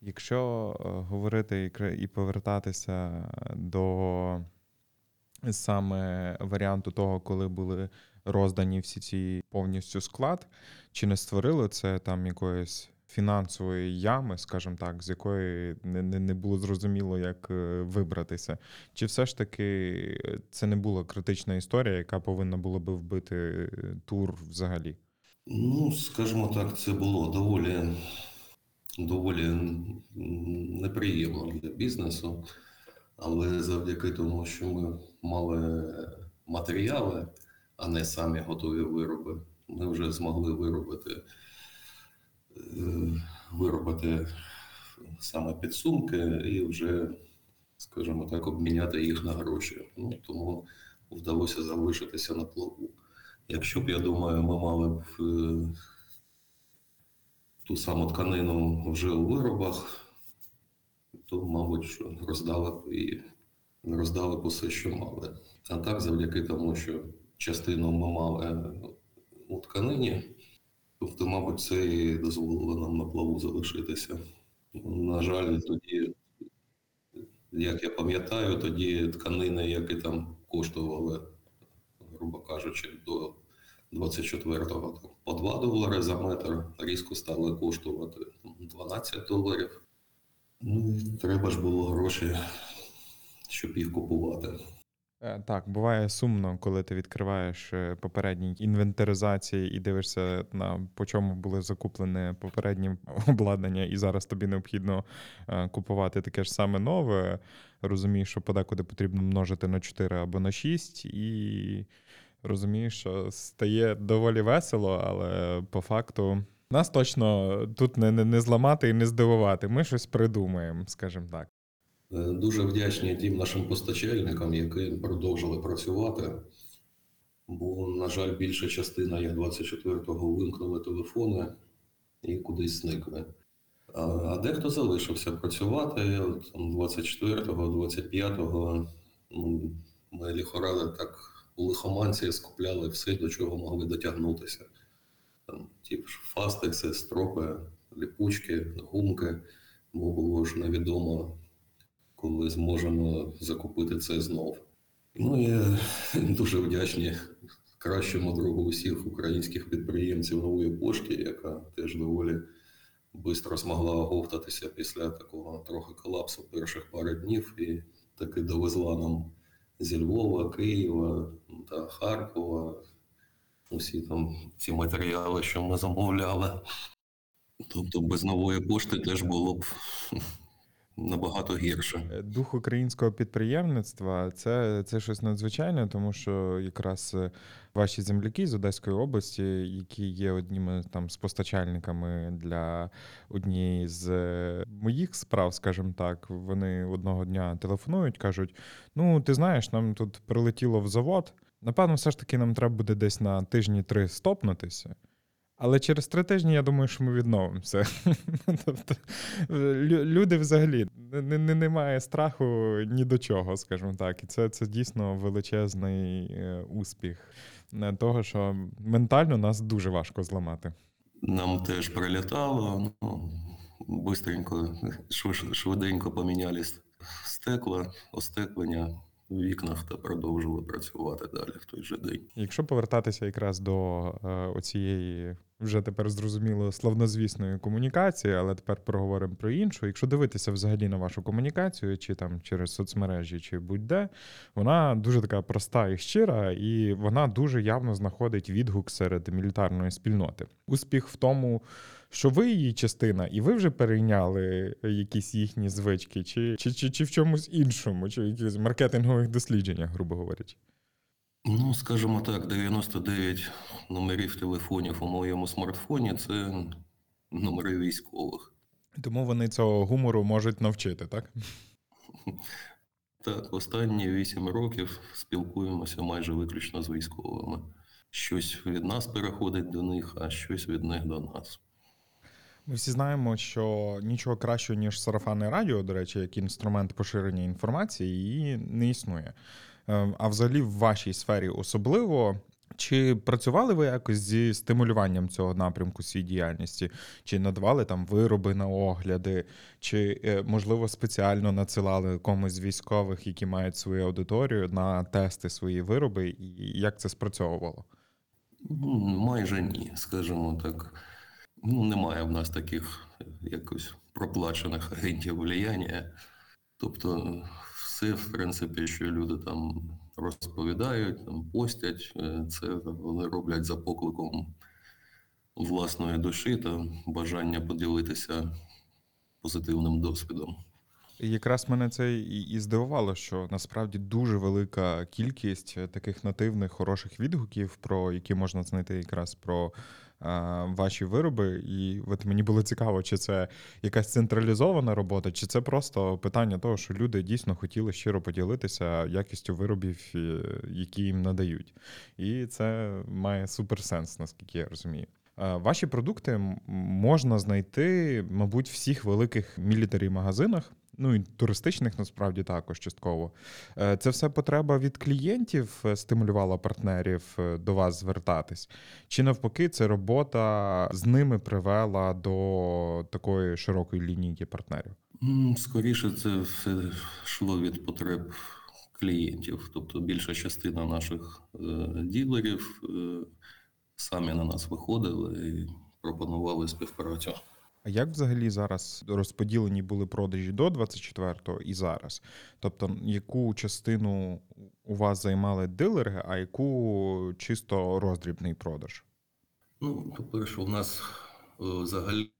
Якщо е, говорити і повертатися до саме варіанту того, коли були роздані всі ці повністю склад, чи не створило це там якоїсь фінансової ями, скажімо так, з якої не, не, не було зрозуміло, як е, вибратися. Чи все ж таки це не була критична історія, яка повинна була би вбити е, тур взагалі?
Ну, скажімо так, це було доволі, доволі неприємно для бізнесу, але завдяки тому, що ми мали матеріали, а не самі готові вироби, ми вже змогли виробити, е, виробити саме підсумки і вже, скажімо так, обміняти їх на гроші. Ну, тому вдалося залишитися на плаву. Якщо б, я думаю, ми мали б е, ту саму тканину вже у виробах, то, мабуть, що роздали б і роздали б усе, що мали. А так, завдяки тому, що частину ми мали у тканині, тобто, мабуть, це і дозволило нам на плаву залишитися. На жаль, тоді, як я пам'ятаю, тоді тканини, які там коштували грубо кажучи, до 24-го по 2 долари за метр різко стали коштувати 12 доларів. Ну, треба ж було гроші, щоб їх купувати.
Е, так, буває сумно, коли ти відкриваєш е, попередні інвентаризації і дивишся на по чому були закуплені попередні обладнання, і зараз тобі необхідно е, купувати таке ж саме нове. Розумієш, що подекуди потрібно множити на 4 або на 6, і розумієш, що стає доволі весело, але по факту нас точно тут не, не, не зламати і не здивувати. Ми щось придумаємо, скажімо так.
Е, дуже вдячні тим нашим постачальникам, які продовжили працювати. Бо, на жаль, більша частина, як 24-го, вимкнули телефони і кудись зникли. А дехто залишився працювати 24-го, 25-го. Ну, ми ліхорали так у лихоманці, скупляли все, до чого могли дотягнутися. Там ті ж фастекси, стропи, ліпучки, гумки, бо було ж невідомо коли зможемо закупити це знов. Ну і *laughs* дуже вдячні кращому другу усіх українських підприємців нової пошти, яка теж доволі швидко змогла оговтатися після такого трохи колапсу перших пари днів і таки довезла нам зі Львова, Києва та Харкова. Усі там ці матеріали, що ми замовляли. Тобто без нової пошти теж було б *laughs* набагато гірше.
Е, дух українського підприємництва це це щось надзвичайне, тому що якраз е, ваші земляки з Одеської області, які є одніми там з постачальниками для однієї з е, моїх справ, скажімо так, вони одного дня телефонують, кажуть: ну, ти знаєш, нам тут прилетіло в завод. Напевно, все ж таки нам треба буде десь на тижні три стопнутися. Але через три тижні я думаю, що ми відновимося. *laughs* Тобто люди взагалі не, не, немає страху ні до чого, скажімо так. І це це дійсно величезний е, успіх того, що ментально нас дуже важко зламати.
Нам теж прилітало, ну, бистренько, швиденько поміняли стекла, остеклення вікнах та продовжили працювати далі в той же день.
Якщо повертатися якраз до е, оцієї вже тепер зрозуміло славнозвісної комунікації, але тепер проговоримо про іншу. Якщо дивитися взагалі на вашу комунікацію, чи там через соцмережі, чи будь-де, вона дуже така проста і щира, і вона дуже явно знаходить відгук серед мілітарної спільноти. Успіх в тому, що ви її частина, і ви вже перейняли якісь їхні звички, чи чи, чи, чи в чомусь іншому, чи в якихось маркетингових дослідженнях, грубо говорячи.
Ну, скажімо так, 99 номерів телефонів у моєму смартфоні це номери військових.
Тому вони цього гумору можуть навчити, так?
Так, останні 8 років спілкуємося майже виключно з військовими. Щось від нас переходить до них, а щось від них до нас.
Ми всі знаємо, що нічого кращого, ніж сарафанне радіо, до речі, як інструмент поширення інформації, і не існує. Ем, а взагалі в вашій сфері особливо. Чи працювали ви якось зі стимулюванням цього напрямку своєї діяльності? Чи надавали там вироби на огляди, чи, е, можливо, спеціально надсилали комусь з військових, які мають свою аудиторію, на тести свої вироби, і як це спрацьовувало?
Майже ні, скажімо так. Ну, немає в нас таких е, якось проплачених агентів влияння. Тобто, все, в принципі, що люди там розповідають, там постять, е, це вони роблять за покликом власної душі та бажання поділитися позитивним досвідом.
Якраз мене це і, здивувало, що насправді дуже велика кількість таких нативних хороших відгуків, про які можна знайти якраз про ваші вироби. І от мені було цікаво, чи це якась централізована робота, чи це просто питання того, що люди дійсно хотіли щиро поділитися якістю виробів, які їм надають. І це має суперсенс, наскільки я розумію. Е, Ваші продукти можна знайти, мабуть, в всіх великих мілітарі магазинах, ну і туристичних насправді також частково. Е, Це все потреба від клієнтів е, стимулювала партнерів е, до вас звертатись. Чи навпаки, це робота з ними привела до такої широкої лінійки партнерів?
Скоріше, це все йшло від потреб клієнтів. Тобто більша частина наших ділерів самі на нас виходили і пропонували співпрацю.
А як взагалі зараз розподілені були продажі до 24-го і зараз? Тобто, яку частину у вас займали дилери, а яку чисто роздрібний продаж?
Ну, по-перше, у нас е, взагалі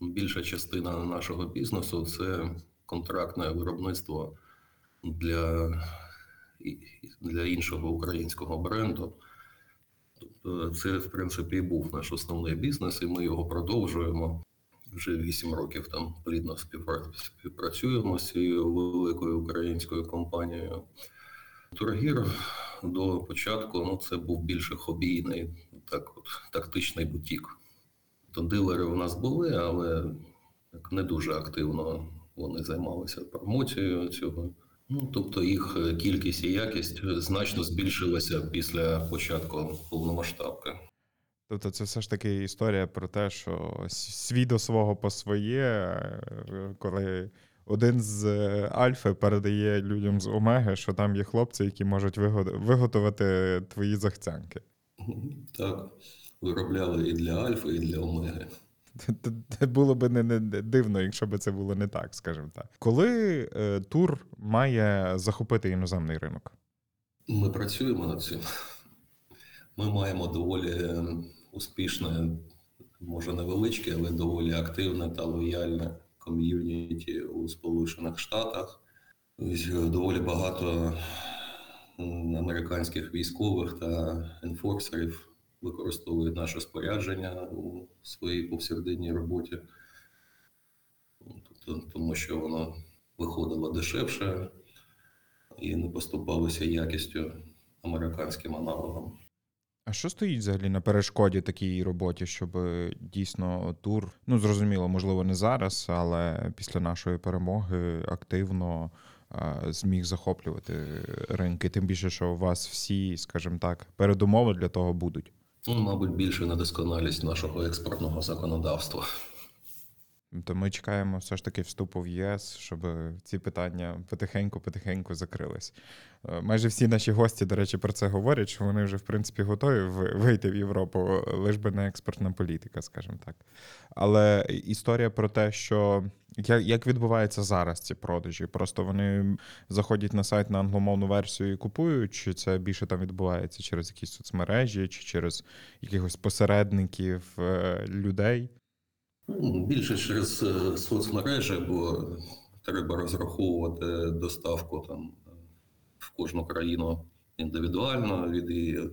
більша частина нашого бізнесу це контрактне виробництво для, для іншого українського бренду. Тобто це, в принципі, і був наш основний бізнес, і ми його продовжуємо. Вже 8 років там плідно співпра- співпрацюємо з цією великою українською компанією. Тургір до початку ну, це був більше хобійний, так от, тактичний бутік. То дилери у нас були, але не дуже активно вони займалися промоцією цього. Ну, тобто їх е, кількість і якість значно збільшилася після початку повномасштабки.
Тобто, це все ж таки історія про те, що свій до свого по своє, е, коли один з е, Альфи передає людям з Омеги, що там є хлопці, які можуть виго- виготовити твої захцянки.
Так, виробляли і для Альфа, і для Омеги.
Т- Було би не, не дивно, якщо б це було не так, скажімо так. Коли е, тур має захопити іноземний ринок?
Ми працюємо над цим. Ми маємо доволі успішне, може невеличке, але доволі активне та лояльне ком'юніті у Сполучених Штатах. Доволі багато американських військових та енфорсерів використовують наше спорядження у своїй повсякденній роботі, тобто, тому що воно виходило дешевше і не поступалося якістю американським аналогам.
А що стоїть взагалі на перешкоді такій роботі, щоб е, дійсно тур, ну зрозуміло, можливо, не зараз, але після нашої перемоги активно зміг захоплювати ринки? Тим більше, що у вас всі, скажімо так, передумови для того будуть.
Ну, мабуть, більше недосконалість нашого експортного законодавства.
То ми чекаємо все ж таки вступу в ЄС, щоб ці питання потихеньку-потихеньку закрились. Е, Майже всі наші гості, до речі, про це говорять, що вони вже в принципі готові вийти в Європу, лиш би не експортна політика, скажімо так. Але історія про те, що як, як відбуваються зараз ці продажі? Просто вони заходять на сайт на англомовну версію і купують, чи це більше там відбувається через якісь соцмережі, чи через якихось посередників е, людей?
Більше через е, соцмережі, бо треба розраховувати доставку там е, в кожну країну індивідуально від її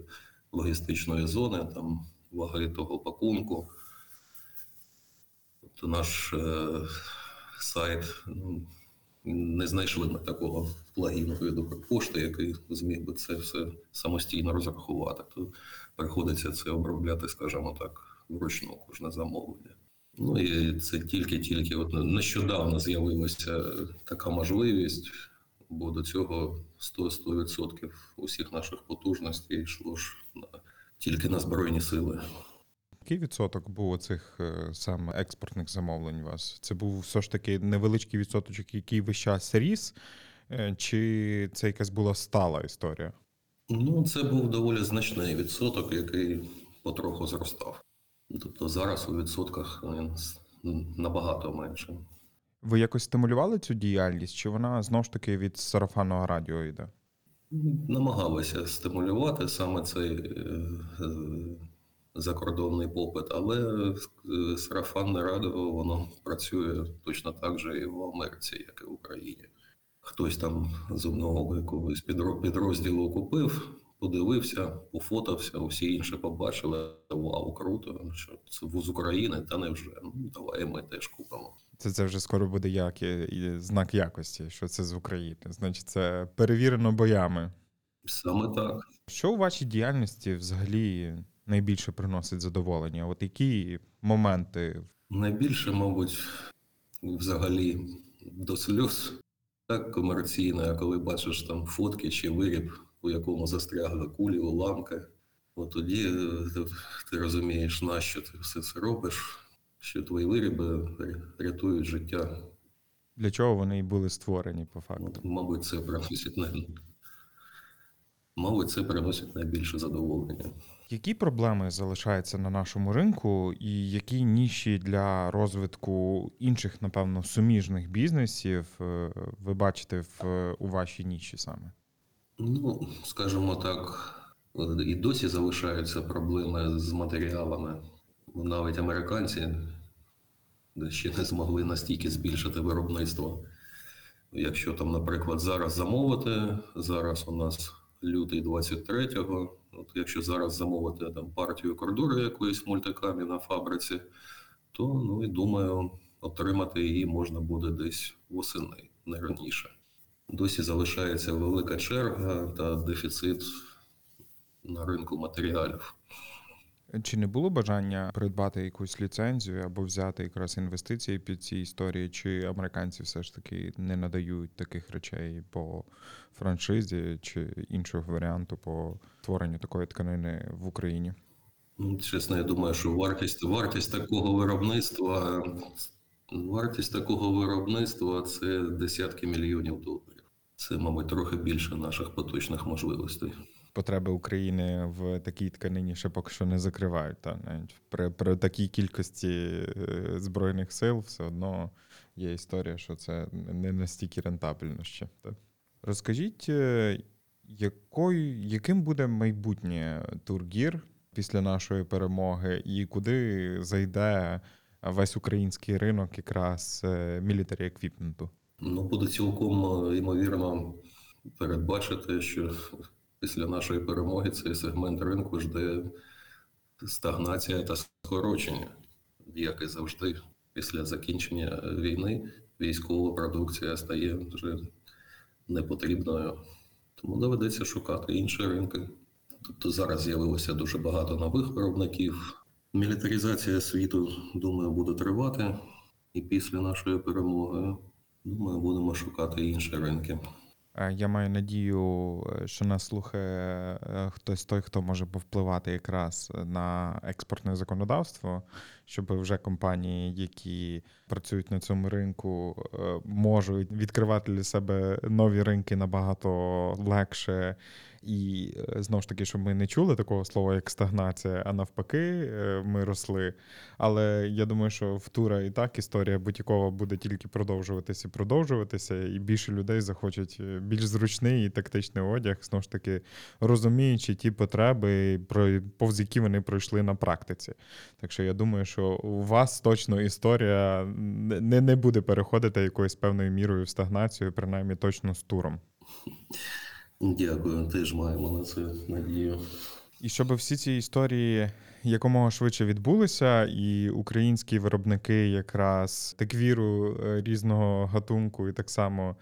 логістичної зони, там ваги того пакунку. Тобто наш е, сайт ну, не знайшли ми такого плагіну від Укрпошти, який зміг би це все самостійно розрахувати. То приходиться це обробляти, скажімо так, вручну кожне замовлення. Ну і це тільки-тільки от нещодавно з'явилася така можливість, бо до цього 100-100% усіх наших потужностей йшло ж на, тільки на Збройні сили.
Який відсоток був оцих е, саме експортних замовлень у вас? Це був все ж таки невеличкий відсоточок, який весь час ріс, е, чи це якась була стала історія?
Ну, це був доволі значний відсоток, який потроху зростав. Тобто зараз у відсотках він набагато менше.
Ви якось стимулювали цю діяльність, чи вона знову ж таки від сарафанного радіо йде?
Намагалися стимулювати саме цей е, е, закордонний попит, але е, сарафанне радіо воно працює точно так же і в Америці, як і в Україні. Хтось там з одного якогось підрозділу купив, подивився, пофотався, усі інші побачили. Вау, круто! Що це з України, та невже? Ну давай ми теж купимо.
Це, це вже скоро буде як і, і знак якості, що це з України. Значить, це перевірено боями.
Саме так.
Що у вашій діяльності взагалі найбільше приносить задоволення? От які моменти?
Найбільше, мабуть, взагалі до сльоз так комерційно, коли бачиш там фотки чи виріб, у якому застрягли кулі, уламки, от тоді е, ти, розумієш, нащо ти все це робиш, що твої вироби рятують життя.
Для чого вони і були створені по факту?
От, мабуть, це приносить. Мабуть, це приносить найбільше задоволення.
Які проблеми залишаються на нашому ринку, і які ніші для розвитку інших, напевно, суміжних бізнесів е, ви бачите в у вашій ніші саме?
Ну, скажімо так, і досі залишаються проблеми з матеріалами. Навіть американці ще не змогли настільки збільшити виробництво. Якщо там, наприклад, зараз замовити, зараз у нас лютий 23-го, от якщо зараз замовити там партію кордури якоїсь мультикамі на фабриці, то ну і думаю, отримати її можна буде десь восени, не раніше. Досі залишається велика черга та дефіцит на ринку матеріалів.
Чи не було бажання придбати якусь ліцензію або взяти якраз інвестиції під ці історії, чи американці все ж таки не надають таких речей по франшизі чи іншого варіанту по створенню такої тканини в Україні?
Ну, Чесно, я думаю, що вартість, вартість такого виробництва, вартість такого виробництва це десятки мільйонів доларів. Це, мабуть, трохи більше наших поточних можливостей.
Потреби України в такій тканині ще поки що не закривають. Та навіть при, при такій кількості е, збройних сил все одно є історія, що це не настільки рентабельно ще. Та. Розкажіть, е, якою, яким буде майбутнє тургір після нашої перемоги, і куди зайде весь український ринок якраз мілітарі еквіпменту?
Ну, буде цілком е, ймовірно передбачити, що після нашої перемоги цей сегмент ринку жде стагнація та скорочення, як і завжди. Після закінчення війни військова продукція стає вже непотрібною. Тому доведеться шукати інші ринки. Тобто зараз з'явилося дуже багато нових виробників. Мілітаризація світу, думаю, буде тривати. І після нашої перемоги, думаю, будемо шукати інші ринки.
Е, Я маю надію, е, що нас слухає е, хтось той, хто може повпливати якраз на експортне законодавство, щоб вже компанії, які працюють на цьому ринку, можуть відкривати для себе нові ринки набагато легше. І е, знову ж таки, щоб ми не чули такого слова, як стагнація, а навпаки, е, ми росли. Але я думаю, що в Тура і так історія будь-якого буде тільки продовжуватися і продовжуватися, і більше людей захочуть е, більш зручний і тактичний одяг, знову ж таки, розуміючи ті потреби, про- повз які вони пройшли на практиці. Так що я думаю, що у вас точно історія не, не буде переходити якоюсь певною мірою в стагнацію, принаймні точно з туром.
Дякую, теж маємо на це надію.
І щоб всі ці історії якомога швидше відбулися, і українські виробники якраз теквіру е, різного гатунку, і так само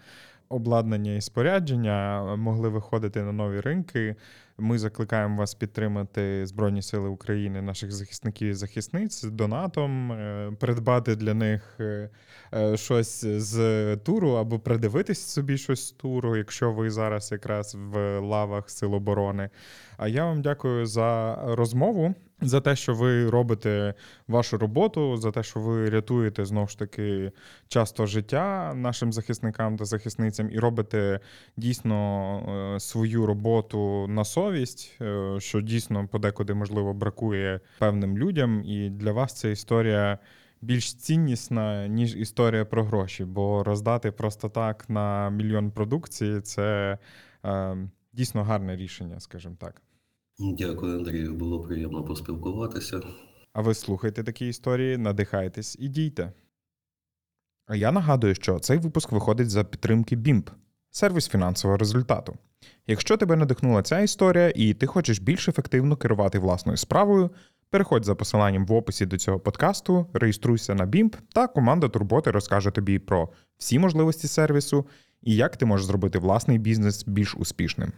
обладнання і спорядження могли виходити на нові ринки. Ми закликаємо вас підтримати Збройні Сили України, наших захисників і захисниць донатом, е, придбати для них е, е, щось з туру або придивитись собі щось з туру, якщо ви зараз якраз в лавах Сил оборони. А я вам дякую за розмову. За те, що ви робите вашу роботу, за те, що ви рятуєте знову ж таки часто життя нашим захисникам та захисницям, і робите дійсно е, свою роботу на совість, е, що дійсно подекуди можливо бракує певним людям. І для вас ця історія. Більш ціннісна, ніж історія про гроші, бо роздати просто так на мільйон продукції це е, дійсно гарне рішення, скажімо так.
Дякую, Андрію. Було приємно поспілкуватися.
А ви слухайте такі історії, надихайтесь і дійте. А я нагадую, що цей випуск виходить за підтримки BIMP – сервіс фінансового результату. Якщо тебе надихнула ця історія і ти хочеш більш ефективно керувати власною справою, переходь за посиланням в описі до цього подкасту, реєструйся на BIMP, та команда Турботи розкаже тобі про всі можливості сервісу і як ти можеш зробити власний бізнес більш успішним.